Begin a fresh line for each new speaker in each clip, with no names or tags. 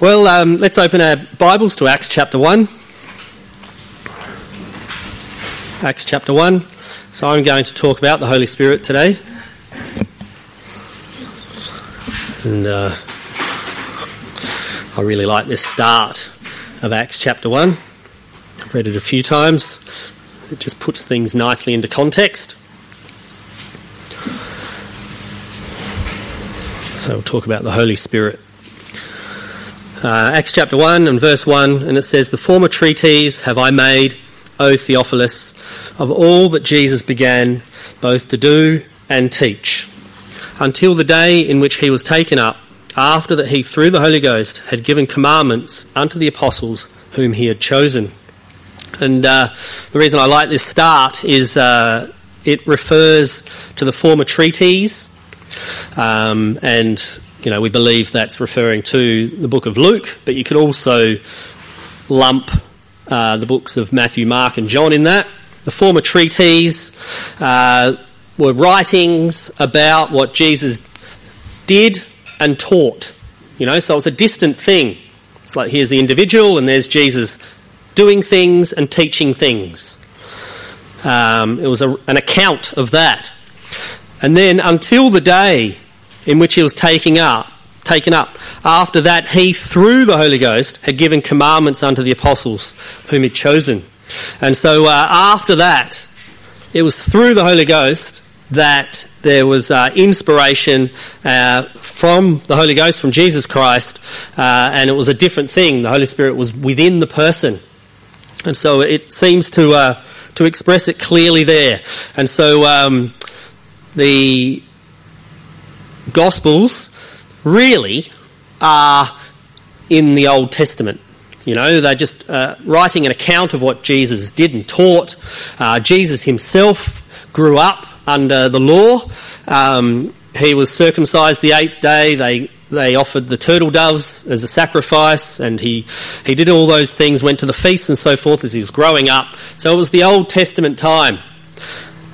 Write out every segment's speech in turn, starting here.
Well, um, let's open our Bibles to Acts chapter 1. Acts chapter 1. So I'm going to talk about the Holy Spirit today. And uh, I really like this start of Acts chapter 1. I've read it a few times. It just puts things nicely into context. So we'll talk about the Holy Spirit. Uh, Acts chapter 1 and verse 1, and it says, The former treatise have I made, O Theophilus, of all that Jesus began both to do and teach, until the day in which he was taken up, after that he, through the Holy Ghost, had given commandments unto the apostles whom he had chosen. And uh, the reason I like this start is uh, it refers to the former treatise um, and, you know, we believe that's referring to the book of Luke, but you could also lump uh, the books of Matthew, Mark, and John in that. The former treatises uh, were writings about what Jesus did and taught. You know, so it's a distant thing. It's like here's the individual, and there's Jesus doing things and teaching things. Um, it was a, an account of that. And then until the day in which he was taking up, taken up, after that he, through the Holy Ghost, had given commandments unto the apostles whom he'd chosen. And so uh, after that, it was through the Holy Ghost that there was uh, inspiration uh, from the Holy Ghost, from Jesus Christ, uh, and it was a different thing. The Holy Spirit was within the person. And so it seems to, uh, to express it clearly there. And so um, the Gospels really are in the Old Testament. You know, they're just uh, writing an account of what Jesus did and taught. Uh, Jesus himself grew up under the law. Um, he was circumcised the eighth day. They they offered the turtle doves as a sacrifice, and he he did all those things. Went to the feasts and so forth as he was growing up. So it was the Old Testament time,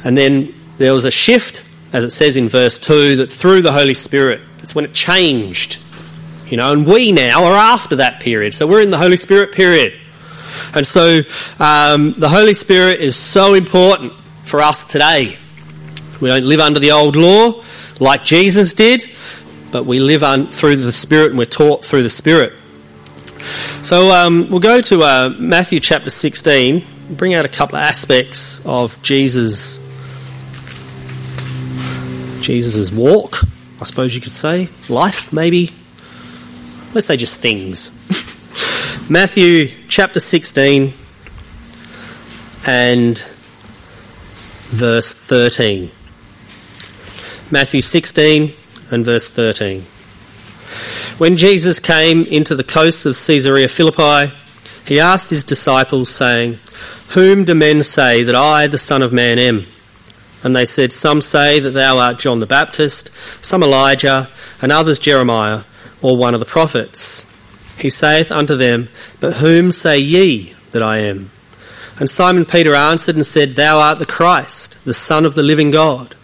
and then there was a shift as it says in verse 2, that through the Holy Spirit, it's when it changed. You know, and we now are after that period. So we're in the Holy Spirit period. And so um, the Holy Spirit is so important for us today. We don't live under the old law like Jesus did, but we live un- through the Spirit and we're taught through the Spirit. So um, we'll go to uh, Matthew chapter 16, bring out a couple of aspects of Jesus' Jesus' walk, I suppose you could say. Life, maybe. Let's say just things. Matthew chapter 16 and verse 13. Matthew 16 and verse 13. When Jesus came into the coasts of Caesarea Philippi, he asked his disciples, saying, Whom do men say that I, the Son of Man, am? And they said, Some say that thou art John the Baptist, some Elijah, and others Jeremiah, or one of the prophets. He saith unto them, But whom say ye that I am? And Simon Peter answered and said, Thou art the Christ, the Son of the living God.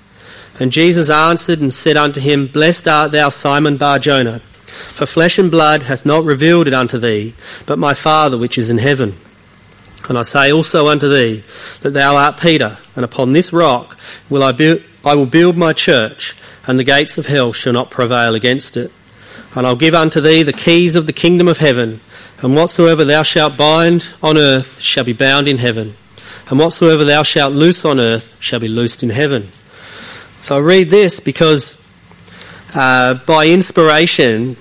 And Jesus answered and said unto him, Blessed art thou, Simon Bar-Jonah, for flesh and blood hath not revealed it unto thee, but my Father which is in heaven. And I say also unto thee that thou art Peter, and upon this rock will I build, I will build my church, and the gates of hell shall not prevail against it. And I'll give unto thee the keys of the kingdom of heaven, and whatsoever thou shalt bind on earth shall be bound in heaven, and whatsoever thou shalt loose on earth shall be loosed in heaven. So I read this because uh, by inspiration,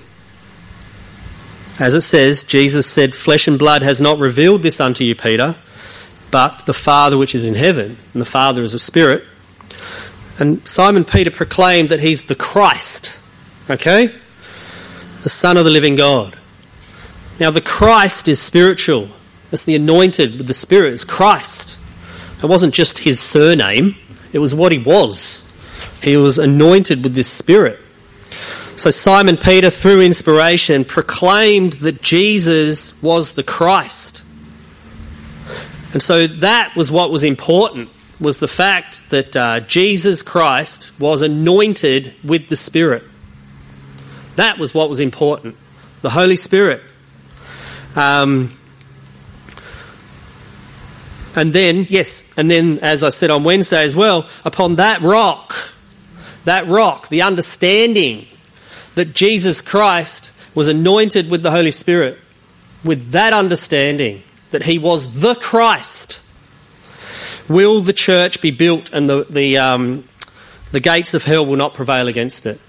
as it says, Jesus said, Flesh and blood has not revealed this unto you, Peter, but the Father which is in heaven. And the Father is a spirit. And Simon Peter proclaimed that he's the Christ, okay? The Son of the living God. Now, the Christ is spiritual. It's the anointed with the Spirit. It's Christ. It wasn't just his surname, it was what he was. He was anointed with this Spirit. So Simon Peter, through inspiration, proclaimed that Jesus was the Christ. And so that was what was important, was the fact that uh, Jesus Christ was anointed with the Spirit. That was what was important. The Holy Spirit Um, and then, yes, and then, as I said on Wednesday as well, upon that rock, that rock, the understanding that Jesus Christ was anointed with the Holy Spirit, with that understanding that he was the Christ, will the church be built and the, the, um, the gates of hell will not prevail against it.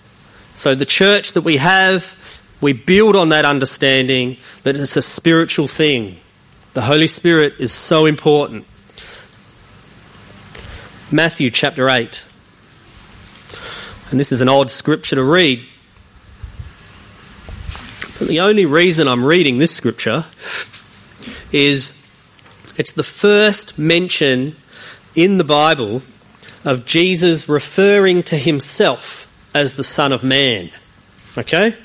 So the church that we have, we build on that understanding that it's a spiritual thing. The Holy Spirit is so important. Matthew chapter 8. And this is an odd scripture to read. But the only reason I'm reading this scripture is it's the first mention in the Bible of Jesus referring to himself as the Son of Man. Okay?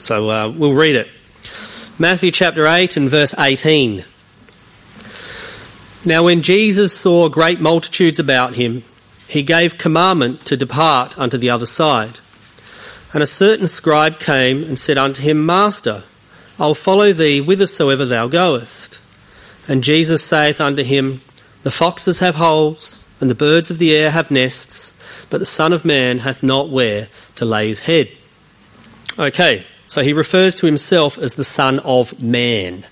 So uh, we'll read it. Matthew chapter 8 and verse 18. Now, when Jesus saw great multitudes about him, he gave commandment to depart unto the other side. And a certain scribe came and said unto him, Master, I'll follow thee whithersoever thou goest. And Jesus saith unto him, The foxes have holes, and the birds of the air have nests, but the Son of Man hath not where to lay his head. Okay, so he refers to himself as the Son of Man.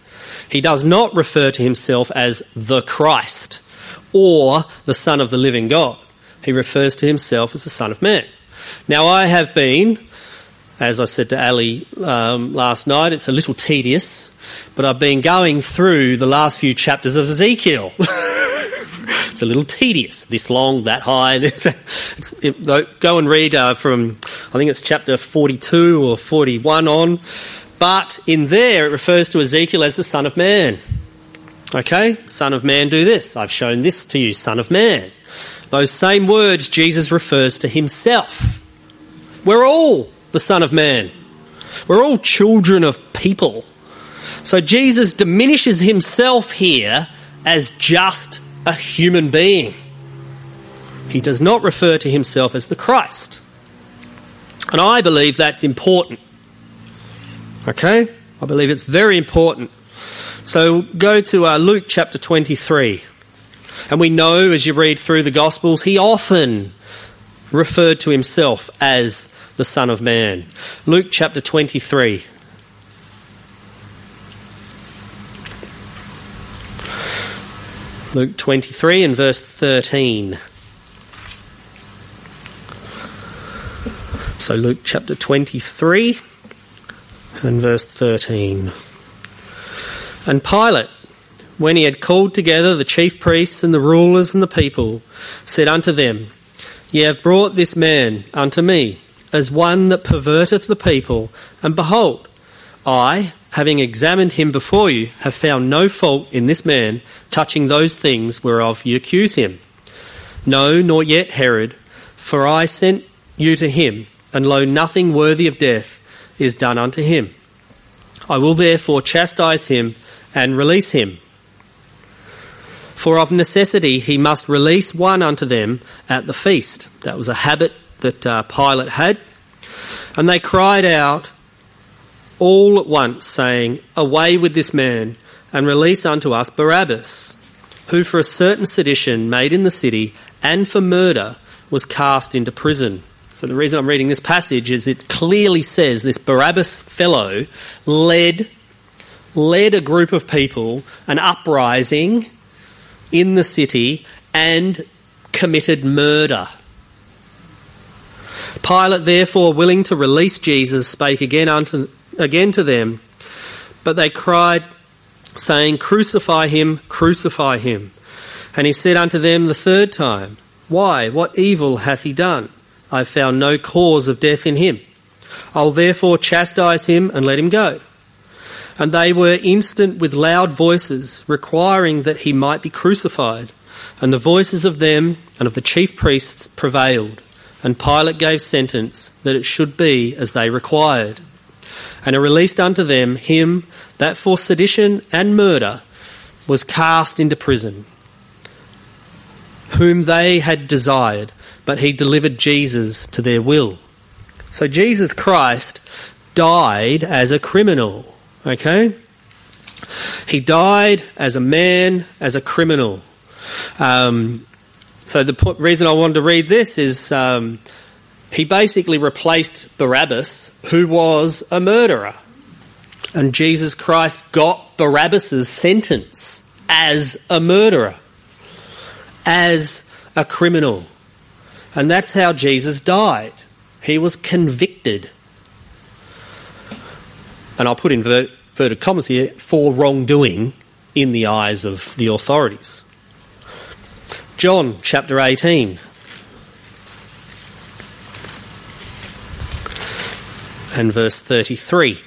He does not refer to himself as the Christ or the Son of the living God. He refers to himself as the Son of Man. Now, I have been, as I said to Ali um, last night, it's a little tedious, but I've been going through the last few chapters of Ezekiel. it's a little tedious. This long, that high. it, go and read uh, from, I think it's chapter 42 or 41 on. But in there, it refers to Ezekiel as the Son of Man. Okay? Son of Man, do this. I've shown this to you, Son of Man. Those same words Jesus refers to himself. We're all the Son of Man. We're all children of people. So Jesus diminishes himself here as just a human being. He does not refer to himself as the Christ. And I believe that's important. Okay? I believe it's very important. So go to uh, Luke chapter 23. And we know as you read through the Gospels, he often referred to himself as the Son of Man. Luke chapter 23. Luke 23 and verse 13. So, Luke chapter 23 and verse 13. And Pilate, when he had called together the chief priests and the rulers and the people, said unto them, Ye have brought this man unto me as one that perverteth the people, and behold, I, having examined him before you, have found no fault in this man touching those things whereof ye accuse him. No, nor yet Herod, for I sent you to him, and lo, nothing worthy of death is done unto him. I will therefore chastise him and release him. For of necessity he must release one unto them at the feast. That was a habit that uh, Pilate had. And they cried out, all at once, saying, Away with this man, and release unto us Barabbas, who for a certain sedition made in the city and for murder was cast into prison. So the reason I'm reading this passage is it clearly says this Barabbas fellow led led a group of people an uprising in the city and committed murder. Pilate, therefore, willing to release Jesus, spake again unto again to them. But they cried, saying, Crucify him, crucify him. And he said unto them the third time, Why, what evil hath he done? I found no cause of death in him. I'll therefore chastise him and let him go. And they were instant with loud voices, requiring that he might be crucified. And the voices of them and of the chief priests prevailed. And Pilate gave sentence that it should be as they required and are released unto them him that for sedition and murder was cast into prison, whom they had desired, but he delivered Jesus to their will. So Jesus Christ died as a criminal, okay? He died as a man, as a criminal. Um, so the po- reason I wanted to read this is um, he basically replaced Barabbas, who was a murderer. And Jesus Christ got Barabbas's sentence as a murderer, as a criminal. And that's how Jesus died. He was convicted. And I'll put inverted commas here for wrongdoing in the eyes of the authorities. John chapter 18. And verse 33.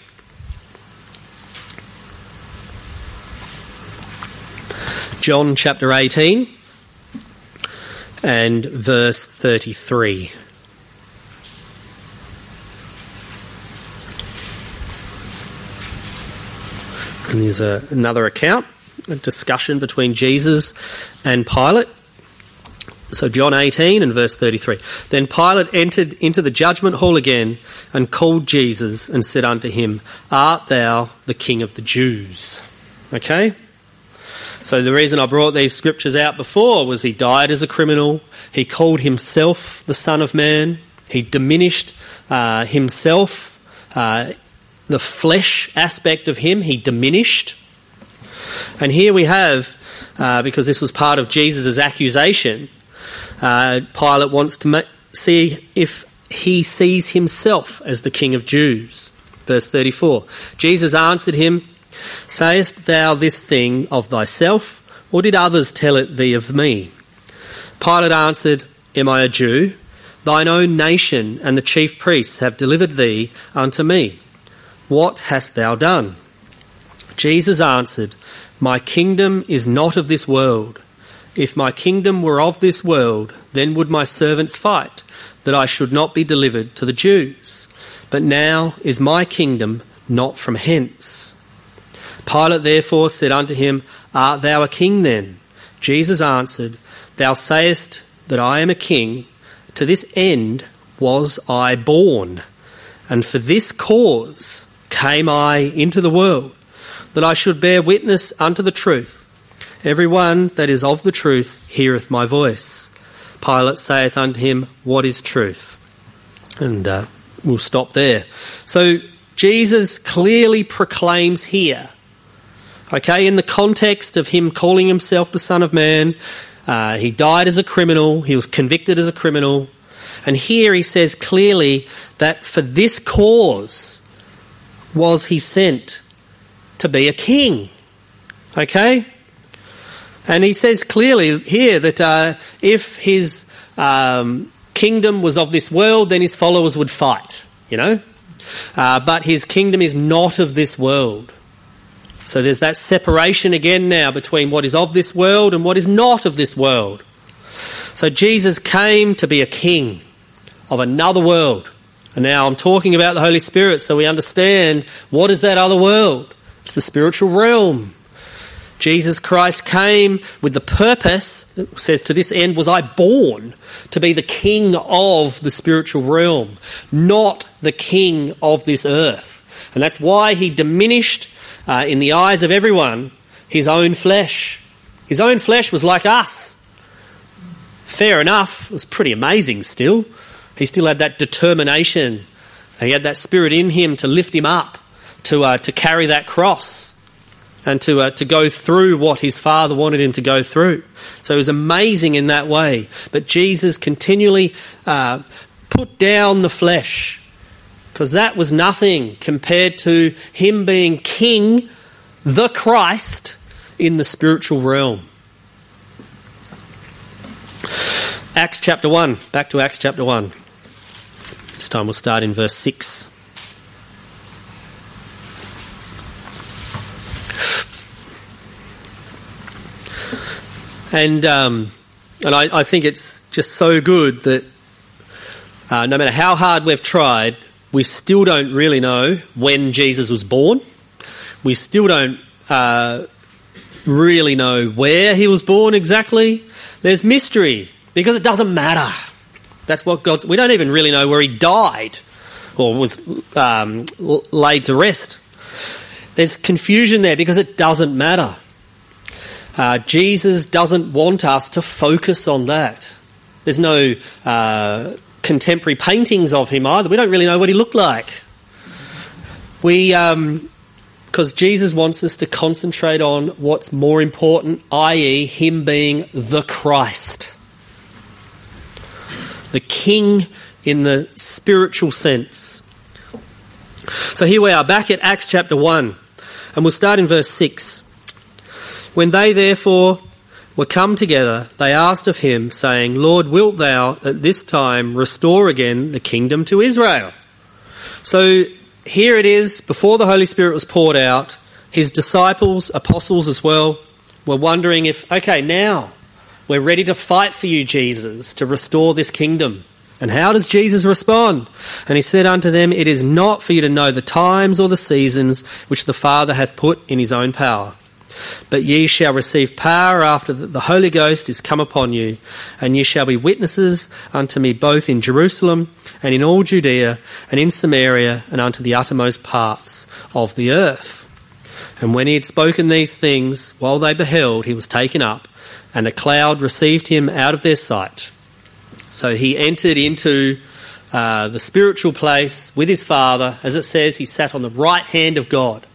John chapter 18 and verse 33. And there's a, another account, a discussion between Jesus and Pilate. So, John 18 and verse 33. Then Pilate entered into the judgment hall again and called Jesus and said unto him, Art thou the king of the Jews? Okay? So, the reason I brought these scriptures out before was he died as a criminal, he called himself the Son of Man, he diminished uh, himself, uh, the flesh aspect of him, he diminished. And here we have, uh, because this was part of Jesus' accusation, uh, Pilate wants to ma- see if he sees himself as the King of Jews. Verse 34 Jesus answered him, Sayest thou this thing of thyself, or did others tell it thee of me? Pilate answered, Am I a Jew? Thine own nation and the chief priests have delivered thee unto me. What hast thou done? Jesus answered, My kingdom is not of this world. If my kingdom were of this world, then would my servants fight, that I should not be delivered to the Jews. But now is my kingdom not from hence. Pilate therefore said unto him, Art thou a king then? Jesus answered, Thou sayest that I am a king. To this end was I born, and for this cause came I into the world, that I should bear witness unto the truth. Every one that is of the truth heareth my voice. Pilate saith unto him, What is truth? And uh, we'll stop there. So Jesus clearly proclaims here, okay, in the context of him calling himself the Son of Man, uh, he died as a criminal, he was convicted as a criminal, and here he says clearly that for this cause was he sent to be a king. Okay? And he says clearly here that uh, if his um, kingdom was of this world, then his followers would fight, you know? Uh, but his kingdom is not of this world. So there's that separation again now between what is of this world and what is not of this world. So Jesus came to be a king of another world. And now I'm talking about the Holy Spirit so we understand what is that other world? It's the spiritual realm. Jesus Christ came with the purpose, it says, to this end was I born to be the king of the spiritual realm, not the king of this earth. And that's why he diminished, uh, in the eyes of everyone, his own flesh. His own flesh was like us. Fair enough, it was pretty amazing still. He still had that determination, he had that spirit in him to lift him up, to, uh, to carry that cross and to, uh, to go through what his father wanted him to go through. So it was amazing in that way. But Jesus continually uh, put down the flesh because that was nothing compared to him being king, the Christ, in the spiritual realm. Acts chapter 1. Back to Acts chapter 1. This time we'll start in verse 6. And um, and I, I, think it's just so good that uh, no matter how hard we've tried, we still don't really know when Jesus was born. We still don't uh, really know where he was born exactly. There's mystery because it doesn't matter. That's what God's. We don't even really know where he died or was um, laid to rest. there's confusion there because it doesn't matter. Uh, Jesus doesn't want us to focus on that. There's no uh, contemporary paintings of him either. We don't really know what he looked like. We, because um, Jesus wants us to concentrate on what's more important, i.e., him being the Christ, the King in the spiritual sense. So here we are back at Acts chapter 1. And we'll start in verse 6. When they therefore were come together, they asked of him, saying, Lord, wilt thou at this time restore again the kingdom to Israel? So here it is, before the Holy Spirit was poured out, his disciples, apostles as well, were wondering if, okay, now we're ready to fight for you, Jesus, to restore this kingdom. And how does Jesus respond? And he said unto them, It is not for you to know the times or the seasons which the Father hath put in his own power. But ye shall receive power after the Holy Ghost is come upon you, and ye shall be witnesses unto me both in Jerusalem and in all Judea and in Samaria and unto the uttermost parts of the earth. And when he had spoken these things, while they beheld, he was taken up, and a cloud received him out of their sight. So he entered into uh, the spiritual place with his Father. As it says, he sat on the right hand of God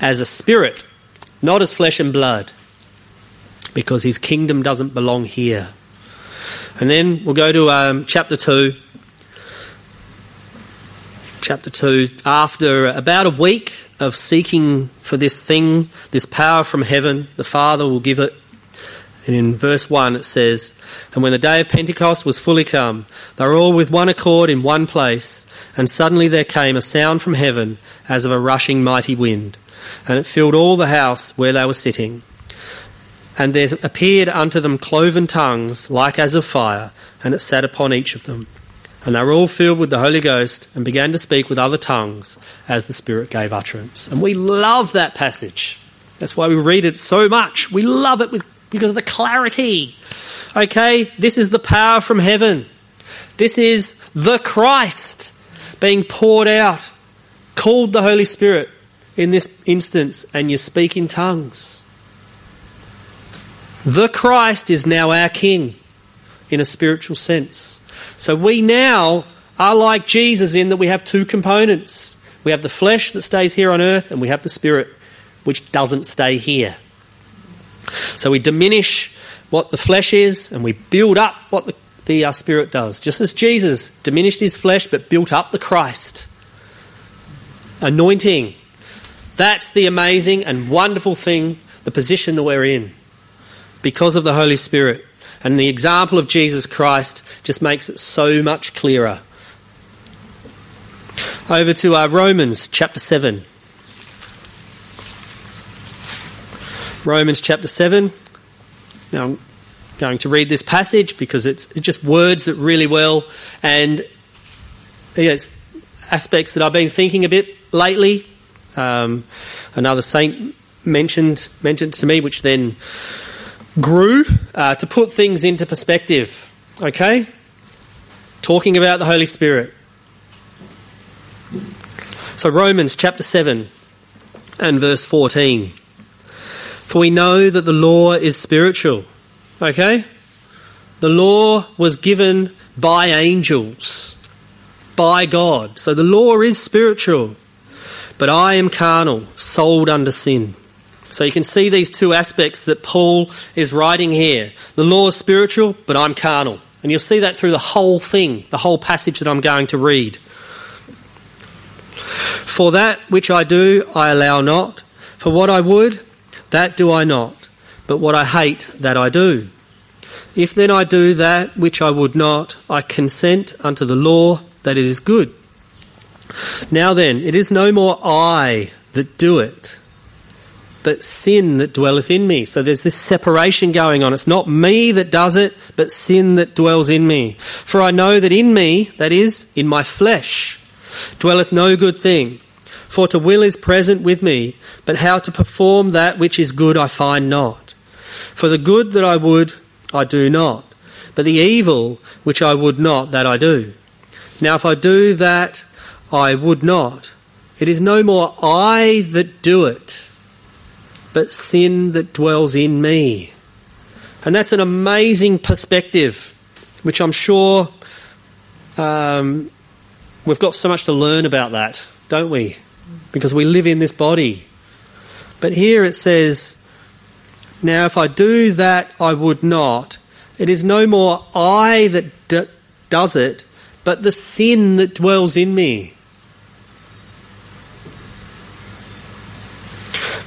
as a spirit, not as flesh and blood, because his kingdom doesn't belong here. And then we'll go to um, chapter 2. Chapter 2, after about a week of seeking for this thing, this power from heaven, the Father will give it. And in verse 1 it says, and when the day of Pentecost was fully come, they were all with one accord in one place, and suddenly there came a sound from heaven as of a rushing mighty wind, and it filled all the house where they were sitting. And there appeared unto them cloven tongues like as of fire, and it sat upon each of them. And they were all filled with the Holy Ghost and began to speak with other tongues as the Spirit gave utterance. And we love that passage. That's why we read it so much. We love it with, because of the clarity Okay, this is the power from heaven. This is the Christ being poured out, called the Holy Spirit in this instance, and you speak in tongues. The Christ is now our King in a spiritual sense. So we now are like Jesus in that we have two components. We have the flesh that stays here on earth, and we have the spirit which doesn't stay here. So we diminish what the flesh is and we build up what the, the uh, Spirit does. Just as Jesus diminished his flesh but built up the Christ. Anointing. That's the amazing and wonderful thing, the position that we're in because of the Holy Spirit. And the example of Jesus Christ just makes it so much clearer. Over to uh, Romans chapter 7. Romans chapter 7. Now, I'm going to read this passage because it's, it just words it really well, and it's aspects that I've been thinking a bit lately. Um, another saint mentioned mentioned to me, which then grew uh, to put things into perspective. Okay, talking about the Holy Spirit. So Romans chapter seven and verse fourteen. For we know that the law is spiritual. Okay? The law was given by angels, by God. So the law is spiritual. But I am carnal, sold under sin. So you can see these two aspects that Paul is writing here. The law is spiritual, but I'm carnal. And you'll see that through the whole thing, the whole passage that I'm going to read. For that which I do, I allow not. For what I would, that do I not, but what I hate, that I do. If then I do that which I would not, I consent unto the law that it is good. Now then, it is no more I that do it, but sin that dwelleth in me. So there's this separation going on. It's not me that does it, but sin that dwells in me. For I know that in me, that is, in my flesh, dwelleth no good thing. For to will is present with me, but how to perform that which is good I find not. For the good that I would, I do not, but the evil which I would not, that I do. Now if I do that I would not, It is no more I that do it, but sin that dwells in me. And that's an amazing perspective, which I'm sure um, we've got so much to learn about that, don't we? Because we live in this body. But here it says, Now if I do that I would not, it is no more I that d- does it, but the sin that dwells in me.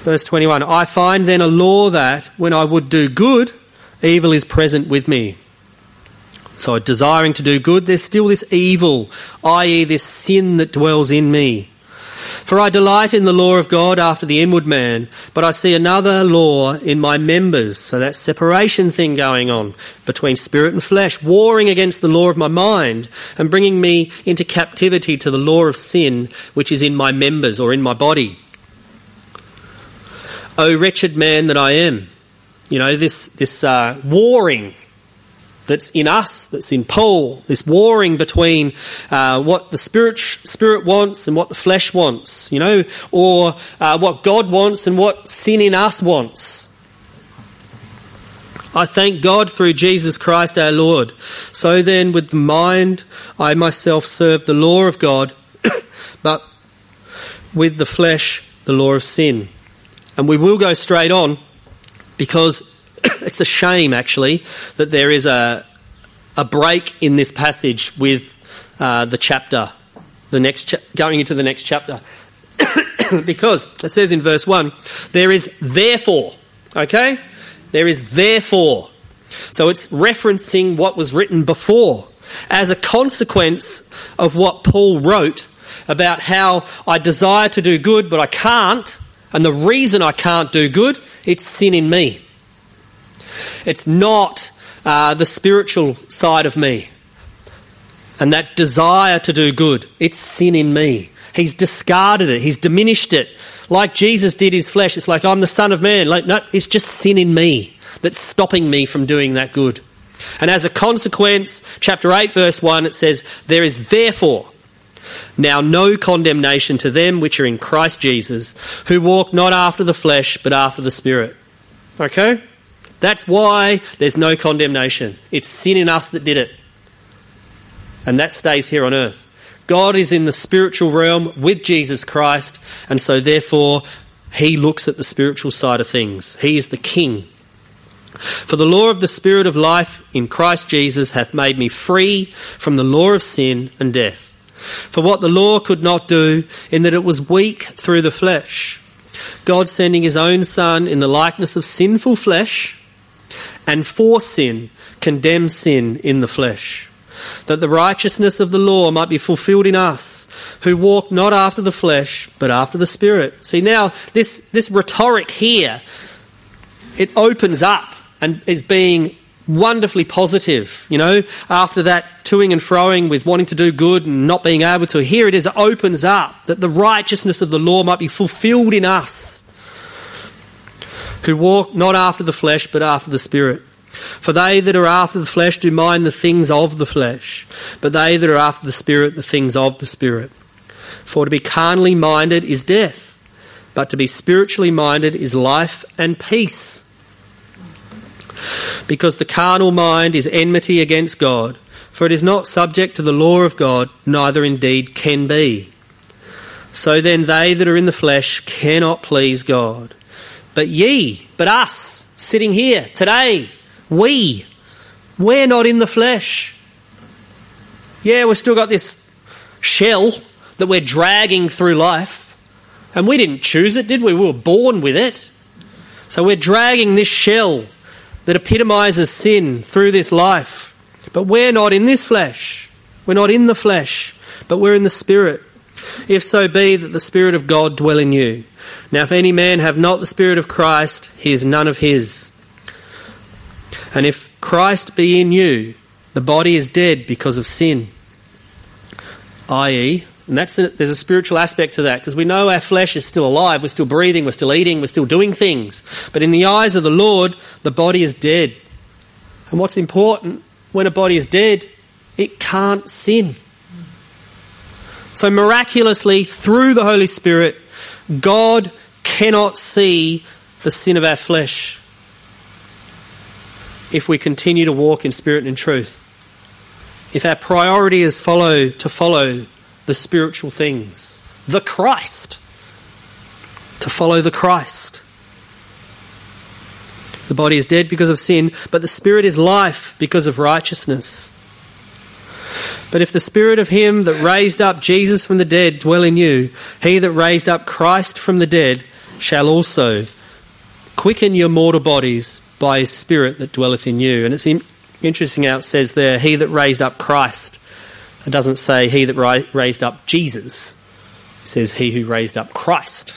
Verse 21 I find then a law that, when I would do good, evil is present with me. So, desiring to do good, there's still this evil, i.e., this sin that dwells in me. For I delight in the law of God after the inward man, but I see another law in my members. So that separation thing going on between spirit and flesh, warring against the law of my mind and bringing me into captivity to the law of sin which is in my members or in my body. O wretched man that I am. You know, this, this uh, warring that's in us, that's in Paul, this warring between uh, what the spirit, spirit wants and what the flesh wants, you know, or uh, what God wants and what sin in us wants. I thank God through Jesus Christ our Lord. So then, with the mind, I myself serve the law of God, but with the flesh, the law of sin. And we will go straight on because it's a shame, actually, that there is a, a break in this passage with uh, the chapter, the next cha- going into the next chapter. because it says in verse 1, there is therefore, okay? There is therefore. So it's referencing what was written before as a consequence of what Paul wrote about how I desire to do good, but I can't. And the reason I can't do good, it's sin in me. It's not uh, the spiritual side of me and that desire to do good. It's sin in me. He's discarded it, he's diminished it. Like Jesus did his flesh, it's like I'm the Son of Man. Like, no, it's just sin in me that's stopping me from doing that good. And as a consequence, chapter 8, verse 1, it says, There is therefore now no condemnation to them which are in Christ Jesus, who walk not after the flesh, but after the Spirit. Okay? That's why there's no condemnation. It's sin in us that did it. And that stays here on earth. God is in the spiritual realm with Jesus Christ, and so therefore he looks at the spiritual side of things. He is the king. For the law of the Spirit of life in Christ Jesus hath made me free from the law of sin and death. For what the law could not do, in that it was weak through the flesh, God sending his own Son in the likeness of sinful flesh, and for sin, condemned sin in the flesh, that the righteousness of the law might be fulfilled in us, who walk not after the flesh, but after the Spirit. See, now, this, this rhetoric here, it opens up and is being wonderfully positive, you know, after that toing and froing with wanting to do good and not being able to. Here it is, it opens up that the righteousness of the law might be fulfilled in us, who walk not after the flesh, but after the Spirit. For they that are after the flesh do mind the things of the flesh, but they that are after the Spirit, the things of the Spirit. For to be carnally minded is death, but to be spiritually minded is life and peace. Because the carnal mind is enmity against God, for it is not subject to the law of God, neither indeed can be. So then they that are in the flesh cannot please God. But ye, but us, sitting here today, we, we're not in the flesh. Yeah, we've still got this shell that we're dragging through life. And we didn't choose it, did we? We were born with it. So we're dragging this shell that epitomizes sin through this life. But we're not in this flesh. We're not in the flesh, but we're in the Spirit. If so be that the Spirit of God dwell in you. Now, if any man have not the Spirit of Christ, he is none of his. And if Christ be in you, the body is dead because of sin. I.e., and that's a, there's a spiritual aspect to that because we know our flesh is still alive, we're still breathing, we're still eating, we're still doing things. But in the eyes of the Lord, the body is dead. And what's important when a body is dead, it can't sin. So, miraculously, through the Holy Spirit, God cannot see the sin of our flesh if we continue to walk in spirit and in truth. If our priority is follow to follow the spiritual things, the Christ, to follow the Christ. The body is dead because of sin, but the spirit is life because of righteousness. But if the spirit of him that raised up Jesus from the dead dwell in you, he that raised up Christ from the dead shall also quicken your mortal bodies by his spirit that dwelleth in you. And it's interesting how it says there, he that raised up Christ. It doesn't say he that raised up Jesus. It says he who raised up Christ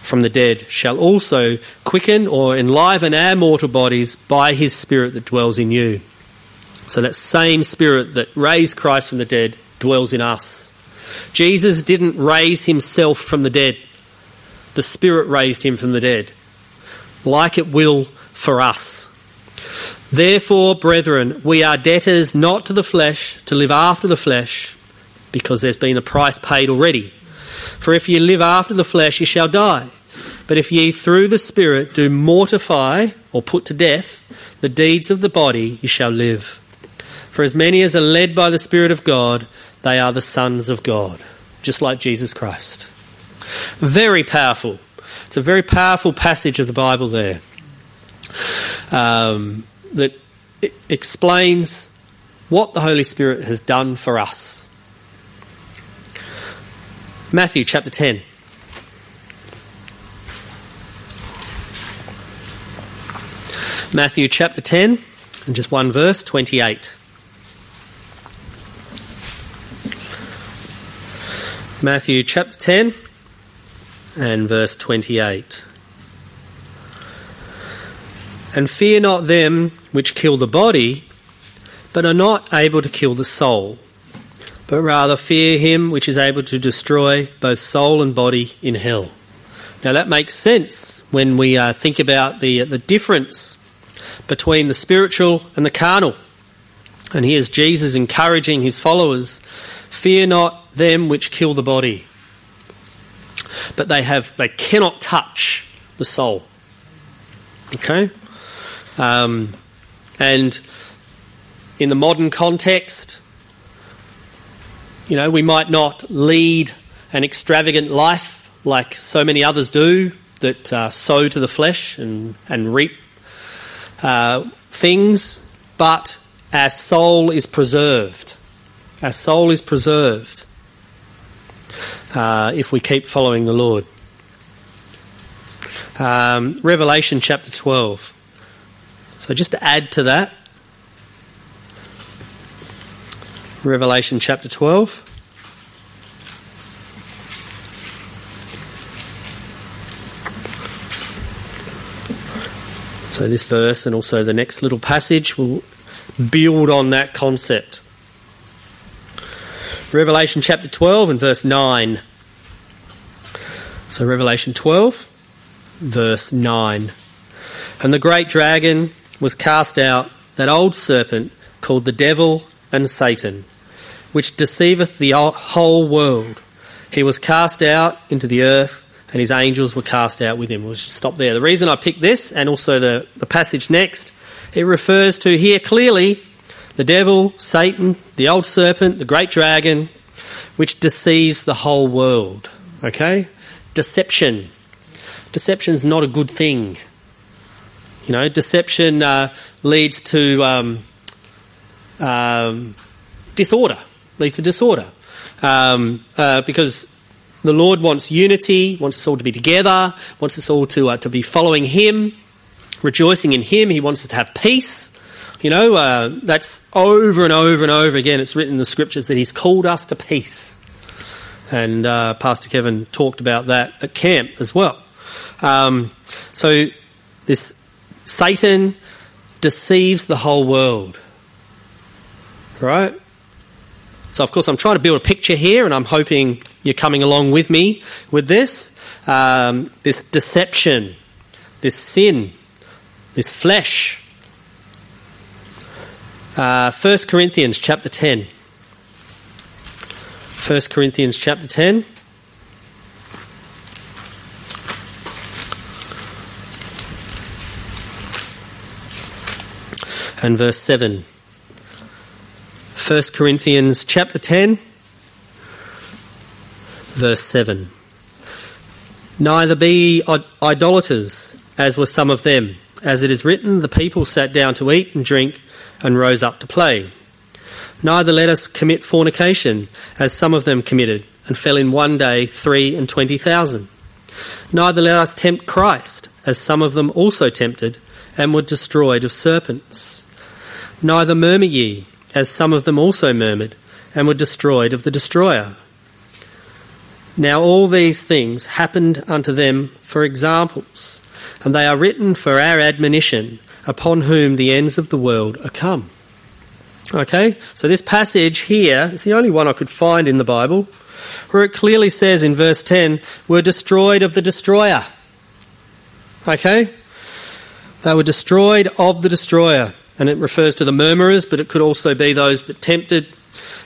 from the dead shall also quicken or enliven our mortal bodies by his spirit that dwells in you. So that same spirit that raised Christ from the dead dwells in us. Jesus didn't raise himself from the dead. The spirit raised him from the dead. Like it will for us. Therefore, brethren, we are debtors not to the flesh to live after the flesh, because there's been a price paid already. For if ye live after the flesh, ye shall die. But if ye through the Spirit do mortify or put to death the deeds of the body, ye shall live. For as many as are led by the Spirit of God, they are the sons of God, just like Jesus Christ. Very powerful. It's a very powerful passage of the Bible there um, that explains what the Holy Spirit has done for us. Matthew chapter 10. Matthew chapter 10, and just one verse, 28. Matthew chapter 10 and verse 28. And fear not them which kill the body, but are not able to kill the soul but rather fear him which is able to destroy both soul and body in hell. Now that makes sense when we uh, think about the, the difference between the spiritual and the carnal. And here's Jesus encouraging his followers fear not them which kill the body, but they, have, they cannot touch the soul. Okay? Um, and in the modern context, you know, we might not lead an extravagant life like so many others do that uh, sow to the flesh and, and reap uh, things, but our soul is preserved. Our soul is preserved uh, if we keep following the Lord. Um, Revelation chapter 12. So, just to add to that, Revelation chapter 12. So, this verse and also the next little passage will build on that concept. Revelation chapter 12 and verse 9. So, Revelation 12, verse 9. And the great dragon was cast out, that old serpent called the devil and Satan, which deceiveth the whole world. He was cast out into the earth, and his angels were cast out with him. We'll just stop there. The reason I picked this, and also the, the passage next, it refers to here clearly the devil, Satan, the old serpent, the great dragon, which deceives the whole world. Okay? Deception. Deception is not a good thing. You know, deception uh, leads to um, um, disorder, leads to disorder. Um, uh, because the Lord wants unity, wants us all to be together, wants us all to, uh, to be following Him, rejoicing in Him. He wants us to have peace. You know, uh, that's over and over and over again. It's written in the scriptures that He's called us to peace. And uh, Pastor Kevin talked about that at camp as well. Um, so, this Satan deceives the whole world right? So, of course, I'm trying to build a picture here, and I'm hoping you're coming along with me with this. Um, this deception, this sin, this flesh. Uh, 1 Corinthians chapter 10. 1 Corinthians chapter 10. And verse 7. 1 Corinthians chapter 10, verse 7. Neither be idolaters, as were some of them. As it is written, the people sat down to eat and drink and rose up to play. Neither let us commit fornication, as some of them committed, and fell in one day three and twenty thousand. Neither let us tempt Christ, as some of them also tempted, and were destroyed of serpents. Neither murmur ye, as some of them also murmured, and were destroyed of the destroyer. Now all these things happened unto them for examples, and they are written for our admonition, upon whom the ends of the world are come. Okay, so this passage here is the only one I could find in the Bible where it clearly says in verse 10, were destroyed of the destroyer. Okay? They were destroyed of the destroyer. And it refers to the murmurers, but it could also be those that tempted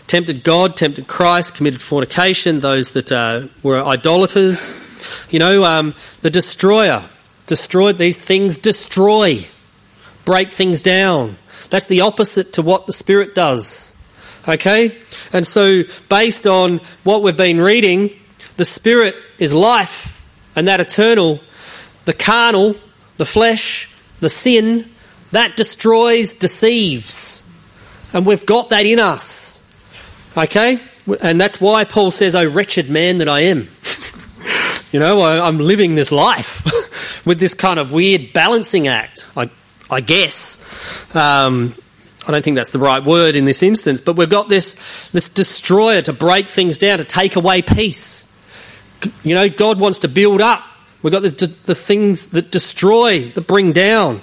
tempted God, tempted Christ, committed fornication, those that uh, were idolaters. You know, um, the destroyer destroyed these things, destroy, break things down. That's the opposite to what the Spirit does. Okay? And so, based on what we've been reading, the Spirit is life, and that eternal, the carnal, the flesh, the sin, that destroys, deceives. And we've got that in us. Okay? And that's why Paul says, Oh, wretched man that I am. you know, I, am living this life with this kind of weird balancing act, I, I guess. Um, I don't think that's the right word in this instance, but we've got this, this destroyer to break things down, to take away peace. You know, God wants to build up. We've got the, the things that destroy, that bring down.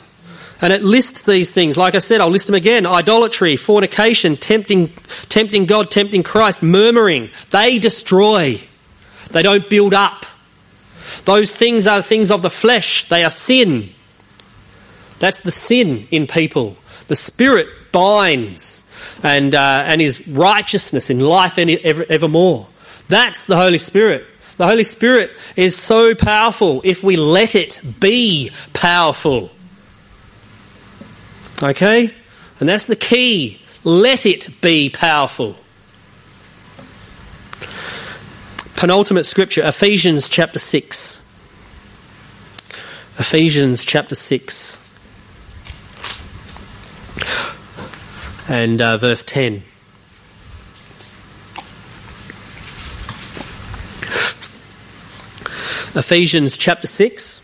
And it lists these things. Like I said, I'll list them again idolatry, fornication, tempting, tempting God, tempting Christ, murmuring. They destroy, they don't build up. Those things are things of the flesh, they are sin. That's the sin in people. The Spirit binds and, uh, and is righteousness in life and ever, evermore. That's the Holy Spirit. The Holy Spirit is so powerful if we let it be powerful. Okay? And that's the key. Let it be powerful. Penultimate scripture, Ephesians chapter 6. Ephesians chapter 6. and uh, verse 10. Ephesians chapter 6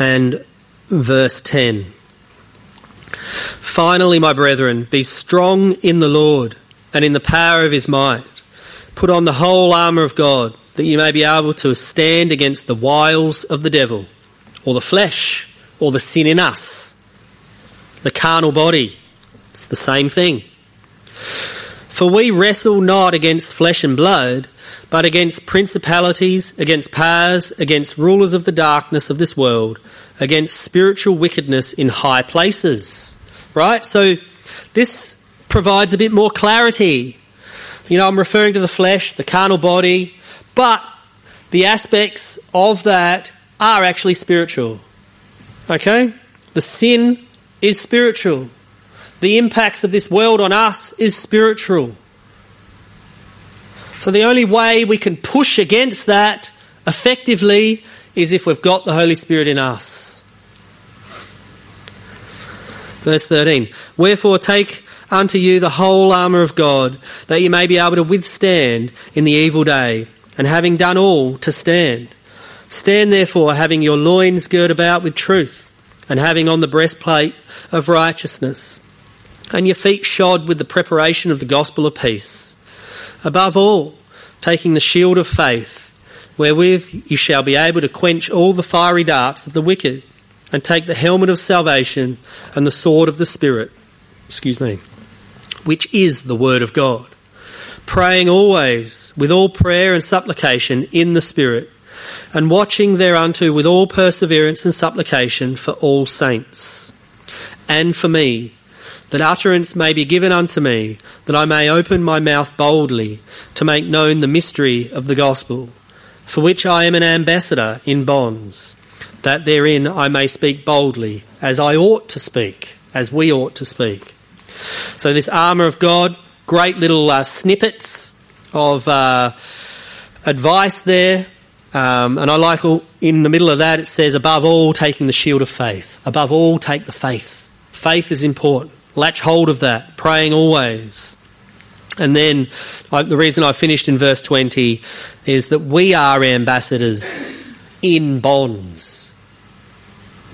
and verse 10. Finally, my brethren, be strong in the Lord and in the power of his might. Put on the whole armour of God, that you may be able to stand against the wiles of the devil, or the flesh, or the sin in us, the carnal body it's the same thing. For we wrestle not against flesh and blood, but against principalities, against powers, against rulers of the darkness of this world, against spiritual wickedness in high places. Right? So this provides a bit more clarity. You know, I'm referring to the flesh, the carnal body, but the aspects of that are actually spiritual. Okay? The sin is spiritual the impacts of this world on us is spiritual. So the only way we can push against that effectively is if we've got the Holy Spirit in us. Verse 13 Wherefore take unto you the whole armour of God, that you may be able to withstand in the evil day, and having done all, to stand. Stand therefore, having your loins girt about with truth, and having on the breastplate of righteousness and your feet shod with the preparation of the gospel of peace. Above all, taking the shield of faith, wherewith you shall be able to quench all the fiery darts of the wicked, and take the helmet of salvation and the sword of the Spirit, excuse me, which is the word of God. Praying always with all prayer and supplication in the Spirit, and watching thereunto with all perseverance and supplication for all saints, and for me that utterance may be given unto me, that I may open my mouth boldly to make known the mystery of the gospel, for which I am an ambassador in bonds, that therein I may speak boldly, as I ought to speak, as we ought to speak. So, this armour of God, great little uh, snippets of uh, advice there. Um, and I like all, in the middle of that, it says, above all, taking the shield of faith. Above all, take the faith. Faith is important. Latch hold of that, praying always. And then I, the reason I finished in verse 20 is that we are ambassadors in bonds.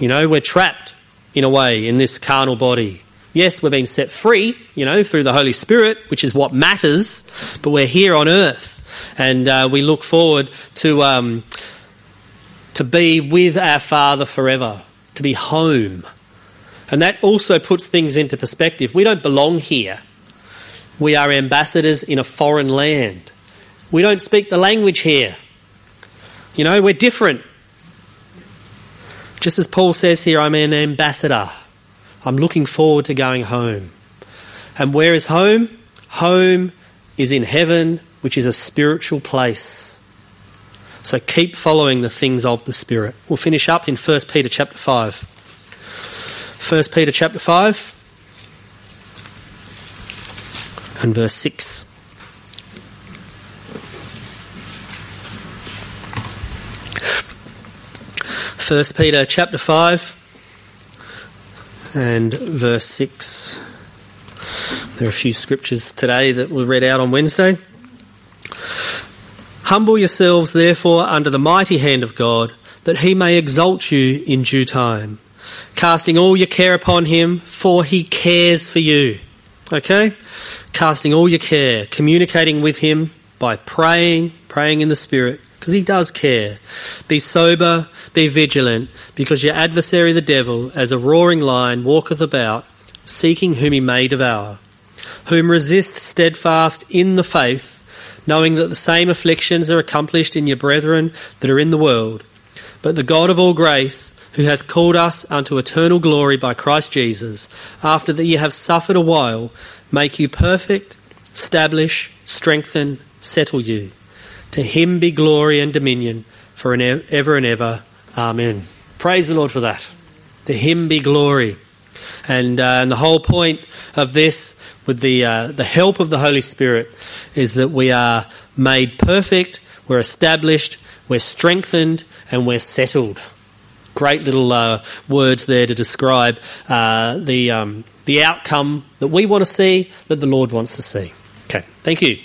You know, we're trapped in a way in this carnal body. Yes, we're being set free, you know, through the Holy Spirit, which is what matters, but we're here on earth. And uh, we look forward to, um, to be with our Father forever, to be home. And that also puts things into perspective. We don't belong here. We are ambassadors in a foreign land. We don't speak the language here. You know, we're different. Just as Paul says here, I'm an ambassador. I'm looking forward to going home. And where is home? Home is in heaven, which is a spiritual place. So keep following the things of the Spirit. We'll finish up in 1 Peter chapter 5. 1 Peter chapter 5 and verse 6. First Peter chapter 5 and verse 6. There are a few scriptures today that we read out on Wednesday. Humble yourselves, therefore, under the mighty hand of God, that he may exalt you in due time casting all your care upon him, for he cares for you. Okay? Casting all your care, communicating with him by praying, praying in the Spirit, because he does care. Be sober, be vigilant, because your adversary the devil, as a roaring lion, walketh about, seeking whom he may devour. Whom resist steadfast in the faith, knowing that the same afflictions are accomplished in your brethren that are in the world. But the God of all grace, who hath called us unto eternal glory by Christ Jesus, after that ye have suffered a while, make you perfect, establish, strengthen, settle you. To him be glory and dominion for an ever and ever. Amen. Praise the Lord for that. To him be glory. And, uh, and the whole point of this, with the, uh, the help of the Holy Spirit, is that we are made perfect, we're established, we're strengthened, and we're settled great little uh, words there to describe uh, the, um, the outcome that we want to see, that the Lord wants to see. Okay, thank you.